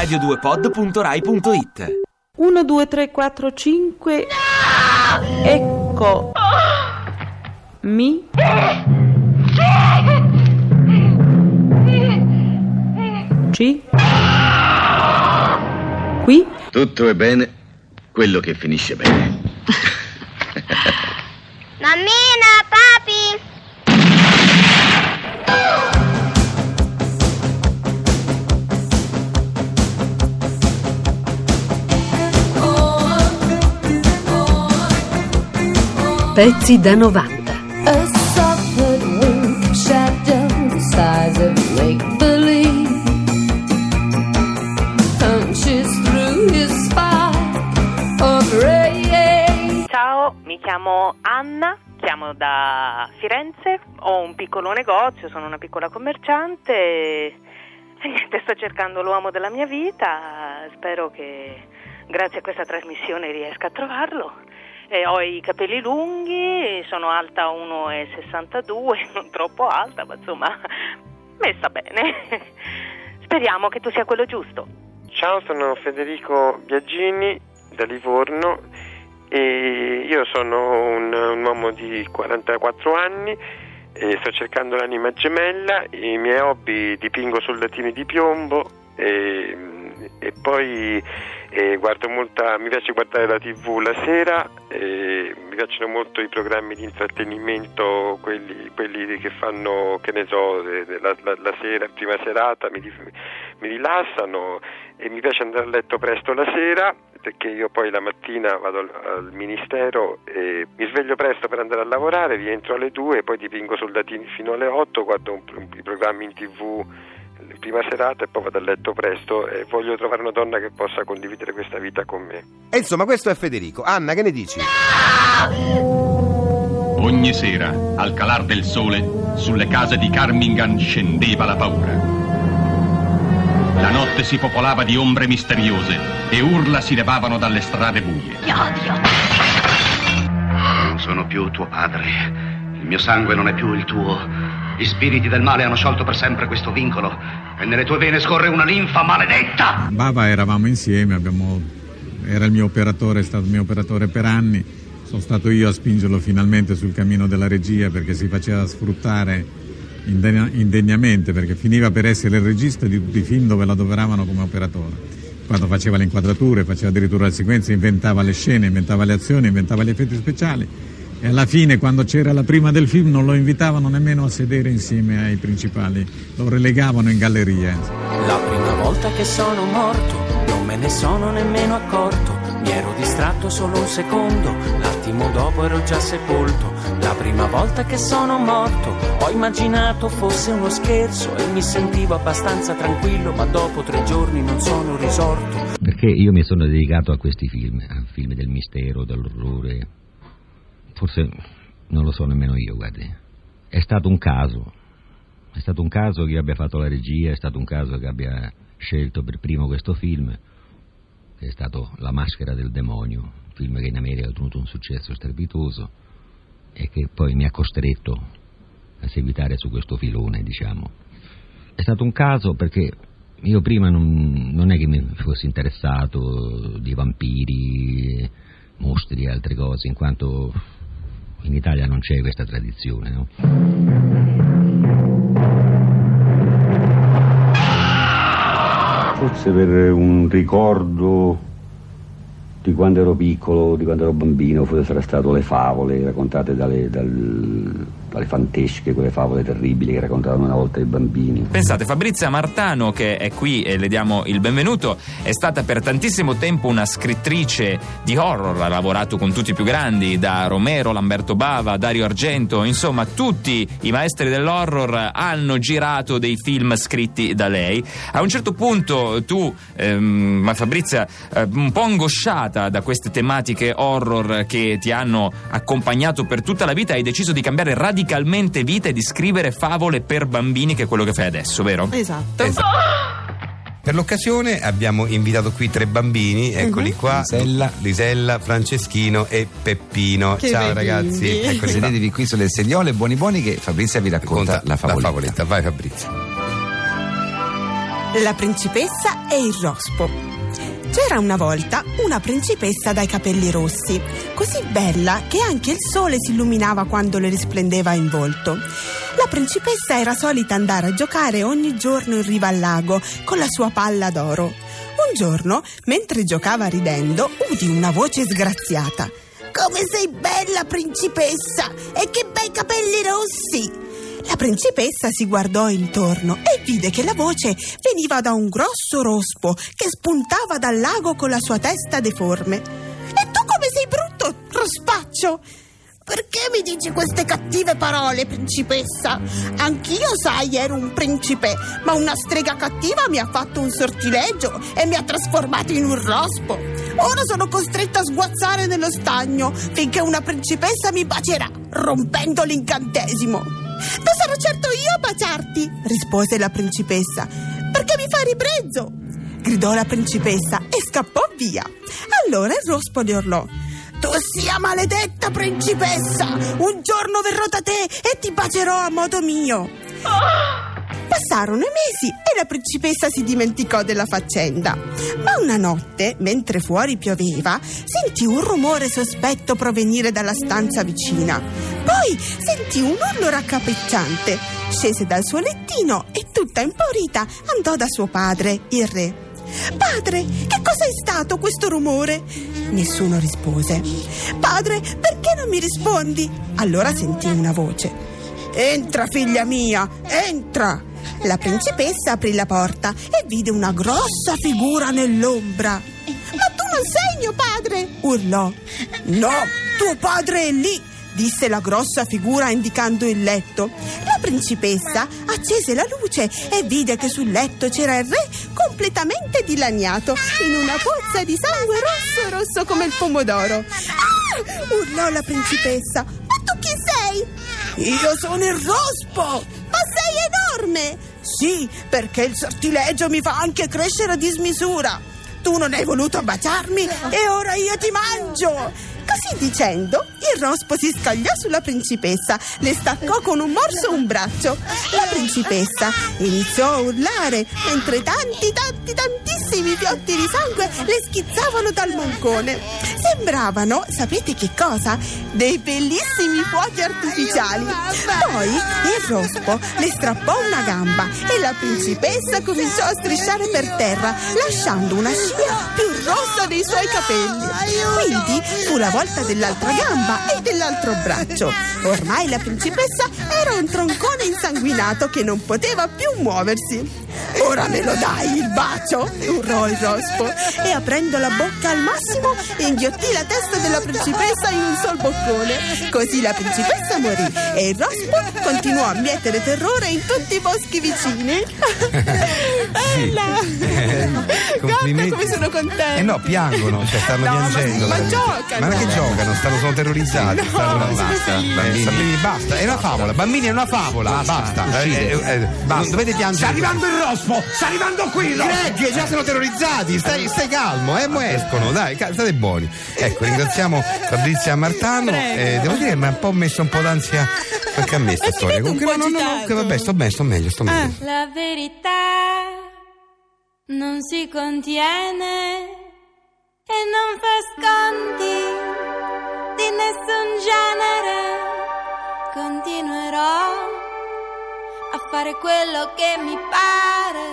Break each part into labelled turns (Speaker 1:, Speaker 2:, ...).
Speaker 1: radio2pod.rai.it
Speaker 2: 1, 2, 3, 4, 5. Ecco. Mi. Ci. Qui.
Speaker 3: Tutto è bene, quello che finisce bene.
Speaker 4: Mammina,
Speaker 5: spine of ray.
Speaker 6: Ciao, mi chiamo Anna, chiamo da Firenze, ho un piccolo negozio, sono una piccola commerciante e niente, sto cercando l'uomo della mia vita, spero che grazie a questa trasmissione riesca a trovarlo. E ho i capelli lunghi, sono alta 1,62, non troppo alta, ma insomma messa bene. Speriamo che tu sia quello giusto.
Speaker 7: Ciao, sono Federico Biagini da Livorno e io sono un, un uomo di 44 anni sto cercando l'anima gemella, i miei hobby dipingo soldatini di piombo e, e poi eh, molta, mi piace guardare la tv la sera, e mi piacciono molto i programmi di intrattenimento, quelli, quelli che fanno, che ne so, de- la, la- la sera, prima serata, mi, mi rilassano e mi piace andare a letto presto la sera perché io poi la mattina vado al, al ministero e mi sveglio presto per andare a lavorare, rientro alle 2, poi dipingo soldatini fino alle 8, guardo un- un- i programmi in tv prima serata e poi vado a letto presto e voglio trovare una donna che possa condividere questa vita con me.
Speaker 8: E insomma, questo è Federico. Anna, che ne dici?
Speaker 9: Ogni sera, al calar del sole, sulle case di Carmingan scendeva la paura. La notte si popolava di ombre misteriose e urla si levavano dalle strade buie.
Speaker 3: Non sono più tuo padre. Il mio sangue non è più il tuo. Gli spiriti del male hanno sciolto per sempre questo vincolo e nelle tue vene scorre una linfa maledetta.
Speaker 10: Bava eravamo insieme, abbiamo- era il mio operatore, è stato il mio operatore per anni. Sono stato io a spingerlo finalmente sul cammino della regia perché si faceva sfruttare indegna- indegnamente perché finiva per essere il regista di tutti i film dove lo adoperavano come operatore. Quando faceva le inquadrature, faceva addirittura le sequenze, inventava le scene, inventava le azioni, inventava gli effetti speciali. E alla fine, quando c'era la prima del film, non lo invitavano nemmeno a sedere insieme ai principali, lo relegavano in galleria.
Speaker 11: La prima volta che sono morto, non me ne sono nemmeno accorto. Mi ero distratto solo un secondo, l'attimo dopo ero già sepolto. La prima volta che sono morto, ho immaginato fosse uno scherzo e mi sentivo abbastanza tranquillo, ma dopo tre giorni non sono risorto.
Speaker 12: Perché io mi sono dedicato a questi film, a film del mistero, dell'orrore. Forse non lo so nemmeno io, guardi. È stato un caso. È stato un caso che abbia fatto la regia, è stato un caso che abbia scelto per primo questo film, che è stato La maschera del demonio, un film che in America ha ottenuto un successo strepitoso e che poi mi ha costretto a seguitare su questo filone, diciamo. È stato un caso perché io prima non, non è che mi fossi interessato di vampiri, mostri e altre cose, in quanto in Italia non c'è questa tradizione, no?
Speaker 13: Forse per un ricordo di quando ero piccolo, di quando ero bambino, forse sarà stato le favole raccontate dalle, dal- dalle fantesche, quelle favole terribili che raccontavano una volta i bambini.
Speaker 14: Pensate, Fabrizia Martano, che è qui e le diamo il benvenuto, è stata per tantissimo tempo una scrittrice di horror, ha lavorato con tutti i più grandi, da Romero, Lamberto Bava, Dario Argento, insomma tutti i maestri dell'horror hanno girato dei film scritti da lei. A un certo punto tu, ehm, Fabrizia, eh, un po' angosciata da queste tematiche horror che ti hanno accompagnato per tutta la vita, hai deciso di cambiare radicalmente vita e di scrivere favole per bambini, che è quello che fai adesso, vero?
Speaker 2: Esatto.
Speaker 8: Per l'occasione abbiamo invitato qui tre bambini, eccoli qua, Lisella, Lisella, Franceschino e Peppino.
Speaker 15: Che
Speaker 8: Ciao
Speaker 15: belli.
Speaker 8: ragazzi, eccoli qua.
Speaker 15: Sedetevi qui sulle sediole buoni buoni che Fabrizia vi racconta la favoletta.
Speaker 8: favoletta. Vai Fabrizio.
Speaker 1: La principessa e il rospo. C'era una volta una principessa dai capelli rossi, così bella che anche il sole si illuminava quando le risplendeva in volto. La principessa era solita andare a giocare ogni giorno in riva al lago con la sua palla d'oro. Un giorno, mentre giocava ridendo, udì una voce sgraziata.
Speaker 16: Come sei bella, principessa! E che bei capelli rossi!
Speaker 1: La principessa si guardò intorno e vide che la voce veniva da un grosso rospo che spuntava dal lago con la sua testa deforme. E tu come sei brutto, rospaccio?
Speaker 16: Perché mi dici queste cattive parole, principessa? Anch'io, sai, ero un principe, ma una strega cattiva mi ha fatto un sortileggio e mi ha trasformato in un rospo. Ora sono costretta a sguazzare nello stagno finché una principessa mi bacerà, rompendo l'incantesimo.
Speaker 1: Non sarò certo io a baciarti, rispose la principessa, perché mi fa ribrezzo. Gridò la principessa e scappò via. Allora il rospo le urlò.
Speaker 16: Tu sia maledetta principessa! Un giorno verrò da te e ti bacerò a modo mio!
Speaker 1: Passarono i mesi e la principessa si dimenticò della faccenda. Ma una notte, mentre fuori pioveva, sentì un rumore sospetto provenire dalla stanza vicina. Poi sentì un urlo raccapricciante. Scese dal suo lettino e tutta impaurita andò da suo padre, il re. Padre, che cosa è stato questo rumore? Nessuno rispose. Padre, perché non mi rispondi? Allora sentì una voce.
Speaker 16: Entra, figlia mia, entra!
Speaker 1: La principessa aprì la porta e vide una grossa figura nell'ombra. Ma tu non sei mio padre! urlò.
Speaker 16: No, tuo padre è lì!
Speaker 1: disse la grossa figura indicando il letto. La principessa accese la luce e vide che sul letto c'era il re completamente dilaniato in una pozza di sangue rosso rosso come il pomodoro. Ah! urlò la principessa. Ma tu chi sei?
Speaker 16: Io sono il rospo!
Speaker 1: Ma sei enorme!
Speaker 16: Sì, perché il sortileggio mi fa anche crescere a dismisura. Tu non hai voluto baciarmi e ora io ti mangio!
Speaker 1: Così dicendo, il rospo si scagliò sulla principessa, le staccò con un morso un braccio. La principessa iniziò a urlare mentre tanti, tanti, tantissimi fiotti di sangue le schizzavano dal moncone. Sembravano, sapete che cosa? Dei bellissimi fuochi artificiali. Poi il rospo le strappò una gamba e la principessa cominciò a strisciare per terra, lasciando una scia più rossa dei suoi capelli. Quindi fu la volta dell'altra gamba e dell'altro braccio. Ormai la principessa era un troncone insanguinato che non poteva più muoversi.
Speaker 16: Ora me lo dai il bacio?
Speaker 1: urlò il rospo e aprendo la bocca al massimo inghiottì la testa della principessa in un sol boccone. Così la principessa morì e il rospo continuò a mietere terrore in tutti i boschi vicini. Bella!
Speaker 8: Eh,
Speaker 1: Guarda come sono contenta!
Speaker 8: Eh no, piangono, cioè stanno
Speaker 1: No, ma-
Speaker 8: piangendo.
Speaker 1: ma giocano.
Speaker 8: Ma non è che giocano, stanno sono terrorizzati.
Speaker 1: No,
Speaker 8: stanno, basta, bambini. Bambini, basta, è una favola, bambini è una favola, basta.
Speaker 15: uscite.
Speaker 8: Eh, eh, Non dovete piangere.
Speaker 15: Sta arrivando il rospo! Sta arrivando qui rospo!
Speaker 8: Greg, già sono terrorizzati, stai, stai calmo, eh, mo escono, dai, state buoni. Ecco, ringraziamo Fabrizia Martano. eh, devo dire che mi ha un po' messo un po' d'ansia perché a me sta storia. Comunque, no, no, no, comunque, vabbè, sto bene, sto meglio, sto meglio.
Speaker 17: La verità non si contiene e non fa sconti di nessun genere. Continuerò a fare quello che mi pare,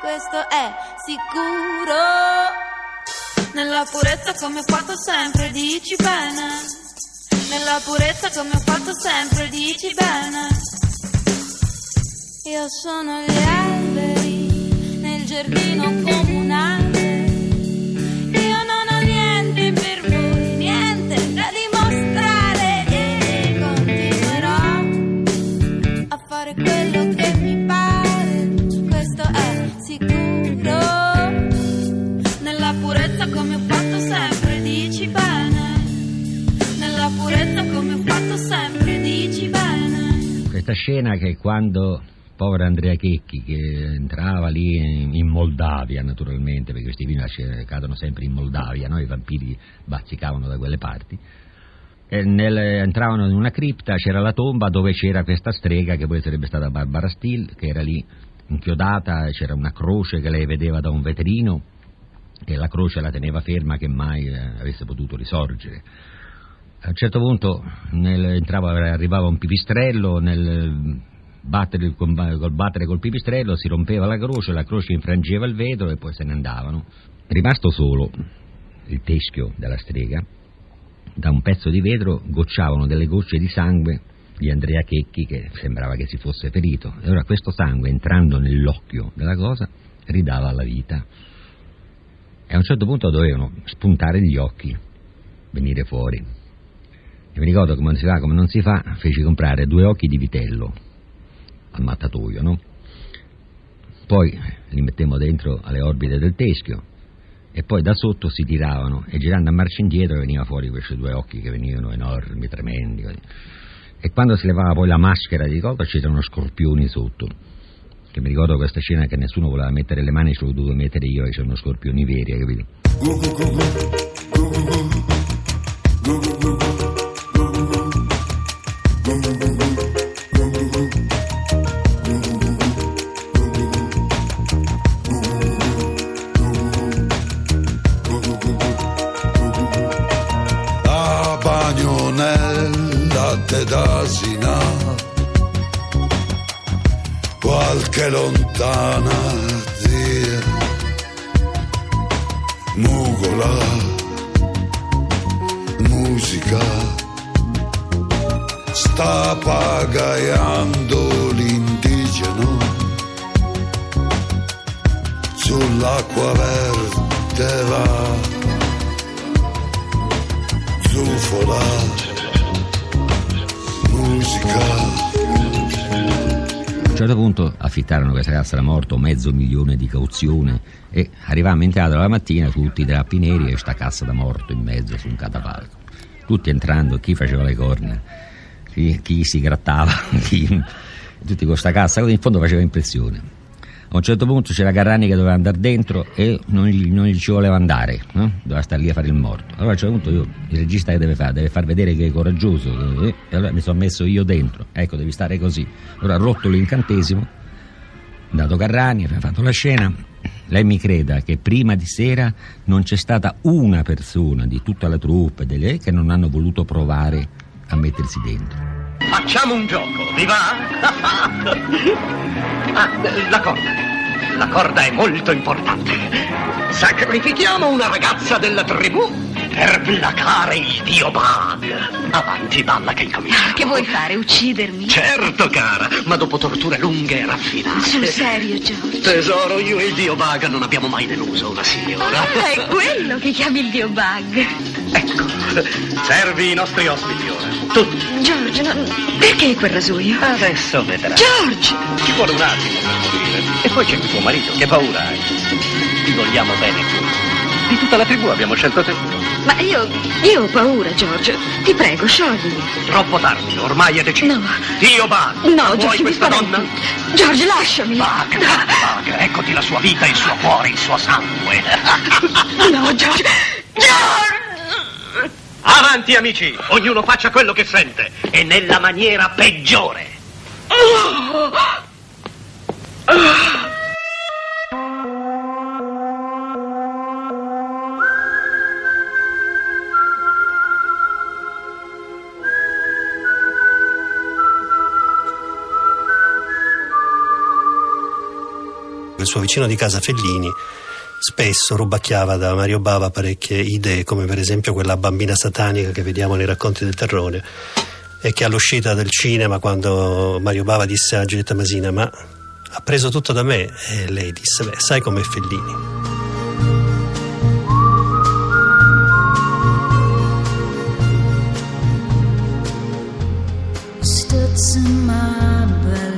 Speaker 17: questo è sicuro. Nella purezza come ho fatto sempre, dici bene. Nella purezza come ho fatto sempre, dici bene. Io sono gli alberi nel giardino comunale. Quello che mi pare. Questo è sicuro. Nella purezza come ho fatto sempre, dici bene. Nella purezza come ho fatto sempre, dici bene.
Speaker 12: Questa scena che quando povero Andrea Checchi che entrava lì in, Moldavia naturalmente perché questi film sc- cadono sempre in Moldavia no? i vampiri bazzicavano da quelle parti nel- entravano in una cripta c'era la tomba dove c'era questa strega che poi sarebbe stata Barbara Steele che era lì inchiodata, c'era una croce che lei vedeva da un vetrino e la croce la teneva ferma che mai eh, avesse potuto risorgere. A un certo punto nel, entrava, arrivava un pipistrello, nel battere, col battere col pipistrello si rompeva la croce, la croce infrangeva il vetro e poi se ne andavano. Rimasto solo il teschio della strega, da un pezzo di vetro gocciavano delle gocce di sangue di Andrea Checchi che sembrava che si fosse ferito. E ora questo sangue entrando nell'occhio della cosa ridava la vita. E a un certo punto dovevano spuntare gli occhi, venire fuori. E mi ricordo come non si fa, come non si fa, feci comprare due occhi di vitello al mattatoio, no? Poi li mettemmo dentro alle orbite del teschio e poi da sotto si tiravano e girando a marcia indietro veniva fuori questi due occhi che venivano enormi, tremendi. E quando si levava poi la maschera di coca c'erano scorpioni sotto. Che mi ricordo questa scena che nessuno voleva mettere le mani, ce l'ho dovuto mettere io e c'erano scorpioni veri, hai capito?
Speaker 18: a bagno nel latte d'asina qualche lontana zia nugola musica sta pagaiando l'indigeno sull'acqua verde va zufola, musica.
Speaker 12: A un certo punto affittarono questa casa da morto mezzo milione di cauzione e arrivavamo in teatro la mattina tutti i drappi neri e sta cassa da morto in mezzo su un catapalco. Tutti entrando, chi faceva le corna, chi, chi si grattava, chi, tutti con questa cassa, in fondo faceva impressione. A un certo punto c'era Garrani che doveva andare dentro e non gli, non gli ci voleva andare, no? doveva stare lì a fare il morto. Allora a un certo punto io, il regista che deve fare? Deve far vedere che è coraggioso, eh, e allora mi sono messo io dentro. Ecco, devi stare così. Allora ho rotto l'incantesimo, dato Garrani, abbiamo fatto la scena. Lei mi creda che prima di sera non c'è stata una persona di tutta la troupe delle, che non hanno voluto provare a mettersi dentro.
Speaker 3: Facciamo un gioco, vi va? ah, la corda. La corda è molto importante. Sacrifichiamo una ragazza della tribù per placare il dio Bag. Avanti, balla che incominciamo.
Speaker 19: Che vuoi fare? Uccidermi?
Speaker 3: Certo, cara, ma dopo torture lunghe e raffinate.
Speaker 19: Sul serio, George.
Speaker 3: Tesoro, io e il dio Bag non abbiamo mai deluso una signora.
Speaker 19: Ah, è quello che chiami il dio Bug.
Speaker 3: Ecco, servi i nostri ospiti ora. Tutti.
Speaker 19: George, no, perché quel rasoio?
Speaker 3: Adesso vedrai.
Speaker 19: George!
Speaker 3: Ci vuole un attimo per morire. E poi c'è tuo marito, che paura hai? Ti vogliamo bene tutti. Di tutta la tribù abbiamo scelto te.
Speaker 19: Ma io, io ho paura, George. Ti prego, scioglimi.
Speaker 3: Troppo tardi, ormai è deciso.
Speaker 19: No.
Speaker 3: Dio Bag!
Speaker 19: No, George, mi
Speaker 3: questa
Speaker 19: spaventi.
Speaker 3: donna?
Speaker 19: George, lasciami.
Speaker 3: Bag, Bag, eccoti la sua vita, il suo cuore, il suo sangue.
Speaker 19: No, George.
Speaker 3: Avanti, amici, ognuno faccia quello che sente e nella maniera peggiore.
Speaker 20: Il suo vicino di casa Fellini spesso rubacchiava da Mario Bava parecchie idee, come per esempio quella bambina satanica che vediamo nei racconti del terrore e che all'uscita del cinema quando Mario Bava disse a Giulietta Masina ma ha preso tutto da me? E lei disse beh sai com'è Fellini.
Speaker 17: In my belly,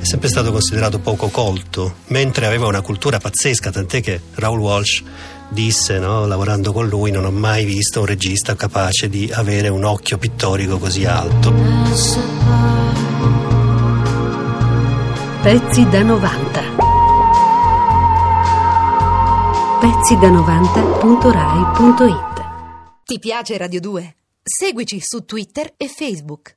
Speaker 20: è sempre stato considerato poco colto mentre aveva una cultura pazzesca tant'è che Raoul Walsh disse no, lavorando con lui non ho mai visto un regista capace di avere un occhio pittorico così alto.
Speaker 21: Pezzi da 90. Pezzi da 90.rai.it
Speaker 22: Ti piace Radio 2? Seguici su Twitter e Facebook.